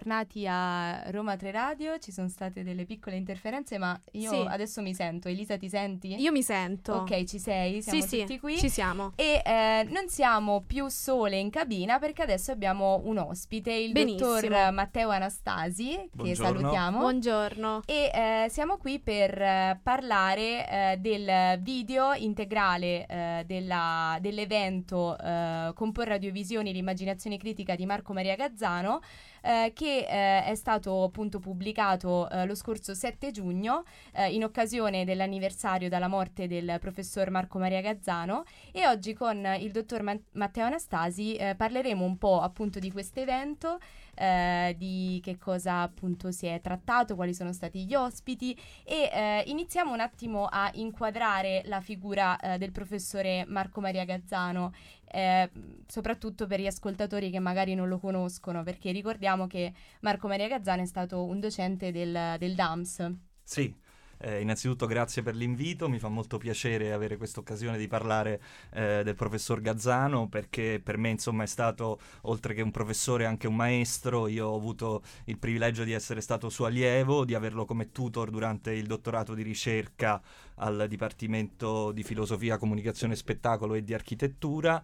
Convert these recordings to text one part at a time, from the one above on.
Tornati a Roma 3 Radio, ci sono state delle piccole interferenze, ma io Sì. adesso mi sento. Elisa, ti senti? Io mi sento. Ok, ci sei? Siamo sì, tutti sì, qui. ci siamo. E eh, non siamo più sole in cabina perché adesso abbiamo un ospite, il Benissimo. dottor Matteo Anastasi, che Buongiorno. salutiamo. Buongiorno. E eh, siamo qui per eh, parlare eh, del video integrale eh, della- dell'evento eh, Compor Radiovisioni l'immaginazione critica di Marco Maria Gazzano eh, che eh, è stato appunto pubblicato eh, lo scorso 7 giugno eh, in occasione dell'anniversario dalla morte del professor Marco Maria Gazzano. E oggi con il dottor Ma- Matteo Anastasi eh, parleremo un po' appunto di questo evento eh, di che cosa appunto si è trattato, quali sono stati gli ospiti e eh, iniziamo un attimo a inquadrare la figura eh, del professore Marco Maria Gazzano, eh, soprattutto per gli ascoltatori che magari non lo conoscono, perché ricordiamo che Marco Maria Gazzano è stato un docente del, del DAMS. Sì, eh, innanzitutto grazie per l'invito, mi fa molto piacere avere questa occasione di parlare eh, del professor Gazzano perché per me insomma è stato oltre che un professore anche un maestro, io ho avuto il privilegio di essere stato suo allievo, di averlo come tutor durante il dottorato di ricerca al Dipartimento di Filosofia, Comunicazione Spettacolo e di Architettura.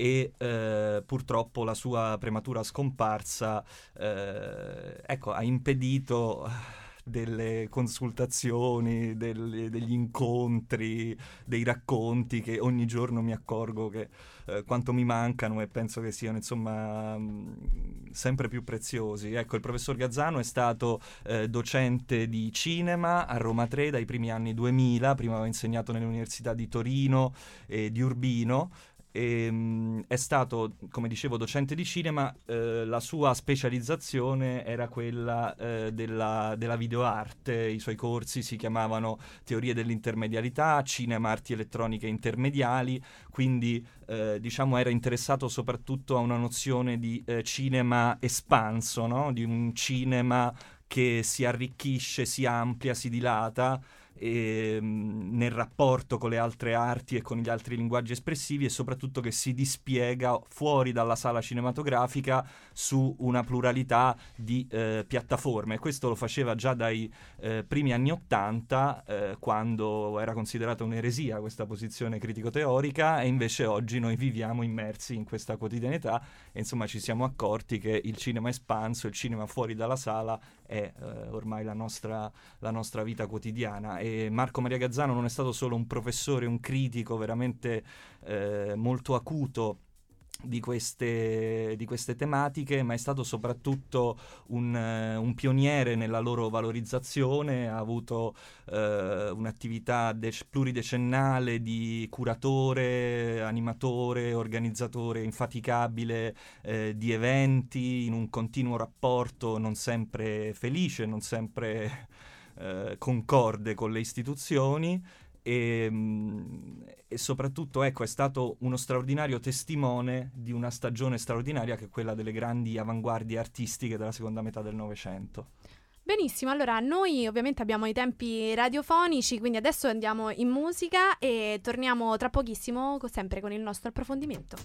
E eh, purtroppo la sua prematura scomparsa eh, ecco, ha impedito delle consultazioni, delle- degli incontri, dei racconti che ogni giorno mi accorgo che eh, quanto mi mancano e penso che siano insomma mh, sempre più preziosi. Ecco, il professor Gazzano è stato eh, docente di cinema a Roma 3 dai primi anni 2000, prima aveva insegnato nelle università di Torino e di Urbino. E, mh, è stato, come dicevo, docente di cinema, eh, la sua specializzazione era quella eh, della, della videoarte, i suoi corsi si chiamavano teorie dell'intermedialità, cinema, arti elettroniche intermediali, quindi eh, diciamo era interessato soprattutto a una nozione di eh, cinema espanso, no? di un cinema che si arricchisce, si amplia, si dilata e, mh, nel rapporto con le altre arti e con gli altri linguaggi espressivi e soprattutto che si dispiega fuori dalla sala cinematografica su una pluralità di eh, piattaforme. Questo lo faceva già dai eh, primi anni Ottanta, eh, quando era considerata un'eresia questa posizione critico-teorica, e invece oggi noi viviamo immersi in questa quotidianità e insomma ci siamo accorti che il cinema espanso, il cinema fuori dalla sala è eh, ormai la nostra, la nostra vita quotidiana. E Marco Maria Gazzano non è stato solo un professore, un critico veramente eh, molto acuto di queste, di queste tematiche, ma è stato soprattutto un, eh, un pioniere nella loro valorizzazione, ha avuto eh, un'attività dec- pluridecennale di curatore, animatore, organizzatore infaticabile eh, di eventi, in un continuo rapporto non sempre felice, non sempre eh, concorde con le istituzioni e, mh, e soprattutto ecco, è stato uno straordinario testimone di una stagione straordinaria che è quella delle grandi avanguardie artistiche della seconda metà del Novecento. Benissimo, allora noi ovviamente abbiamo i tempi radiofonici, quindi adesso andiamo in musica e torniamo tra pochissimo sempre con il nostro approfondimento.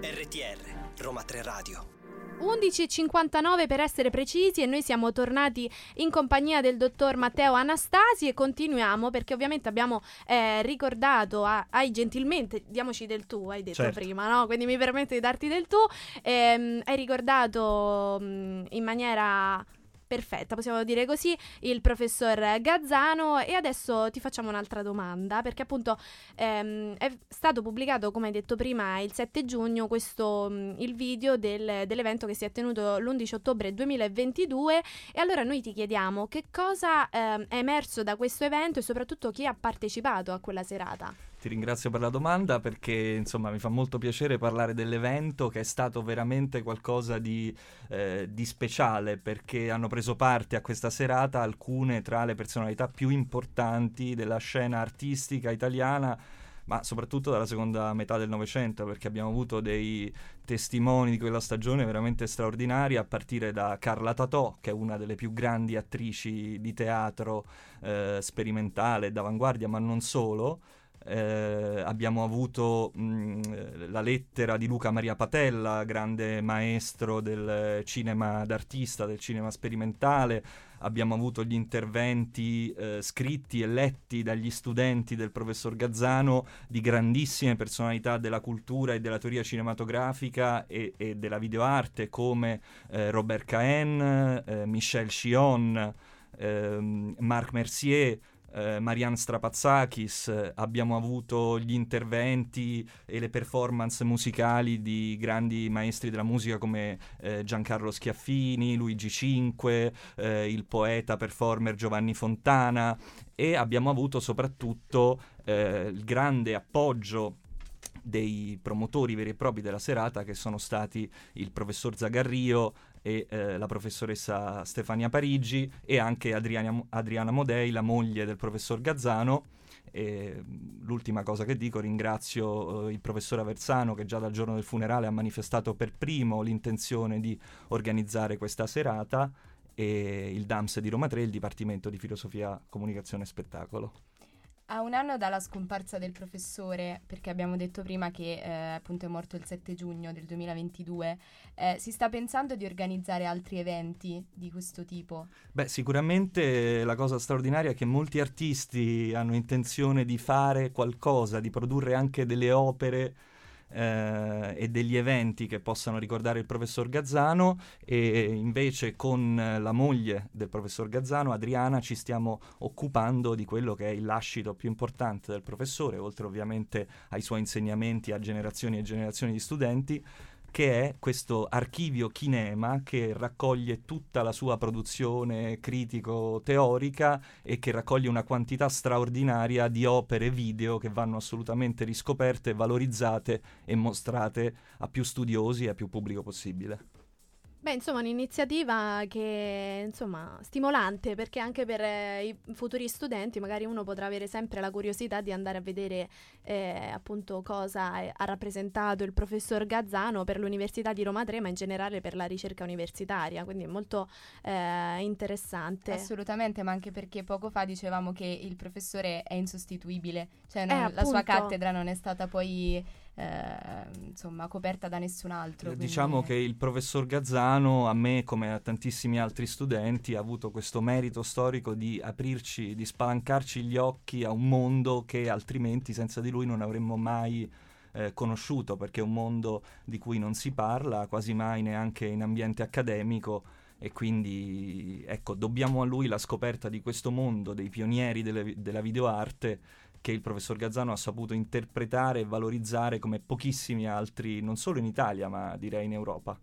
RTR, Roma 3 Radio. 11.59 per essere precisi e noi siamo tornati in compagnia del dottor Matteo Anastasi e continuiamo perché ovviamente abbiamo eh, ricordato, a- hai gentilmente, diamoci del tu, hai detto Certo. prima, no? Quindi mi permetto di darti del tu, ehm, hai ricordato mh, in maniera perfetta, possiamo dire così, il professor Gazzano e adesso ti facciamo un'altra domanda perché appunto ehm, è stato pubblicato, come hai detto prima, il 7 giugno questo, mh, il video del- dell'evento che si è tenuto l'11 ottobre 2022 e allora noi ti chiediamo che cosa ehm, è emerso da questo evento e soprattutto chi ha partecipato a quella serata. Ti ringrazio per la domanda perché insomma mi fa molto piacere parlare dell'evento che è stato veramente qualcosa di, eh, di speciale perché hanno preso parte a questa serata alcune tra le personalità più importanti della scena artistica italiana ma soprattutto dalla seconda metà del Novecento, perché abbiamo avuto dei testimoni di quella stagione veramente straordinari, a partire da Carla Tatò, che è una delle più grandi attrici di teatro eh, sperimentale, d'avanguardia, ma non solo, eh, abbiamo avuto mh, la lettera di Luca Maria Patella, grande maestro del cinema d'artista, del cinema sperimentale, abbiamo avuto gli interventi eh, scritti e letti dagli studenti del professor Gazzano di grandissime personalità della cultura e della teoria cinematografica e, e della videoarte come eh, Robert Cahen, eh, Michel Chion, ehm, Marc Mercier, eh, Marianne Strapazzakis, abbiamo avuto gli interventi e le performance musicali di grandi maestri della musica come eh, Giancarlo Schiaffini, Luigi Cinque, eh, il poeta performer Giovanni Fontana e abbiamo avuto soprattutto eh, il grande appoggio dei promotori veri e propri della serata che sono stati il professor Zagarrio, e eh, la professoressa Stefania Parigi e anche Adriana, Adriana Modei, la moglie del professor Gazzano. E l'ultima cosa che dico, ringrazio eh, il professor Aversano che già dal giorno del funerale ha manifestato per primo l'intenzione di organizzare questa serata e il DAMS di Roma 3, il Dipartimento di Filosofia, Comunicazione e Spettacolo. A un anno dalla scomparsa del professore, perché abbiamo detto prima che eh, appunto è morto il 7 giugno del 2022, eh, si sta pensando di organizzare altri eventi di questo tipo? Beh, sicuramente la cosa straordinaria è che molti artisti hanno intenzione di fare qualcosa, di produrre anche delle opere eh, e degli eventi che possano ricordare il professor Gazzano. E invece con la moglie del professor Gazzano, Adriana, ci stiamo occupando di quello che è il lascito più importante del professore, oltre ovviamente ai suoi insegnamenti a generazioni e generazioni di studenti, che è questo archivio Kinema che raccoglie tutta la sua produzione critico-teorica e che raccoglie una quantità straordinaria di opere video che vanno assolutamente riscoperte, valorizzate e mostrate a più studiosi e a più pubblico possibile. Beh, insomma, un'iniziativa che insomma stimolante perché anche per eh, i futuri studenti magari uno potrà avere sempre la curiosità di andare a vedere eh, appunto cosa ha rappresentato il professor Gazzano per l'Università di Roma 3, ma in generale per la ricerca universitaria, quindi è molto eh, interessante. Assolutamente, ma anche perché poco fa dicevamo che il professore è insostituibile, cioè non, eh, la sua cattedra non è stata poi eh, insomma coperta da nessun altro. Eh, quindi... Diciamo che il professor Gazzano, a me come a tantissimi altri studenti, ha avuto questo merito storico di aprirci, di spalancarci gli occhi a un mondo che altrimenti senza di lui non avremmo mai eh, conosciuto, perché è un mondo di cui non si parla quasi mai neanche in ambiente accademico e quindi ecco, dobbiamo a lui la scoperta di questo mondo dei pionieri delle, della videoarte che il professor Gazzano ha saputo interpretare e valorizzare come pochissimi altri, non solo in Italia, ma direi in Europa.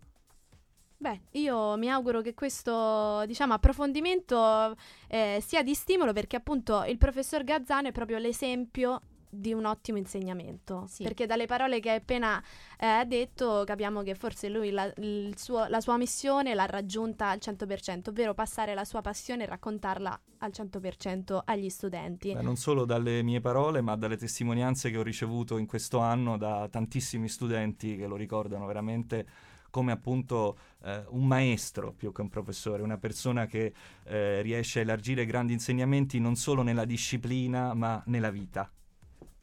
Beh, io mi auguro che questo diciamo, approfondimento eh, sia di stimolo perché appunto il professor Gazzano è proprio l'esempio di un ottimo insegnamento. Sì. Perché dalle parole che hai appena eh, detto capiamo che forse lui la, suo, la, sua missione l'ha raggiunta al 100%, ovvero passare la sua passione e raccontarla al 100% agli studenti. Beh, non solo dalle mie parole, ma dalle testimonianze che ho ricevuto in questo anno da tantissimi studenti che lo ricordano veramente come appunto eh, un maestro più che un professore, una persona che eh, riesce a elargire grandi insegnamenti non solo nella disciplina ma nella vita.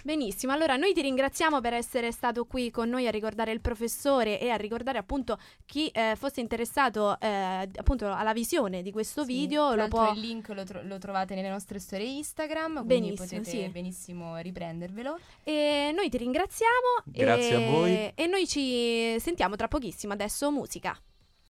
Benissimo, allora noi ti ringraziamo per essere stato qui con noi a ricordare il professore e a ricordare appunto chi eh, fosse interessato eh, appunto alla visione di questo sì, video. Lo può... Il link lo, tro- lo, trovate nelle nostre storie Instagram, quindi benissimo, potete sì. benissimo riprendervelo. E noi ti ringraziamo. Grazie e... a voi. E noi ci sentiamo tra pochissimo, adesso musica.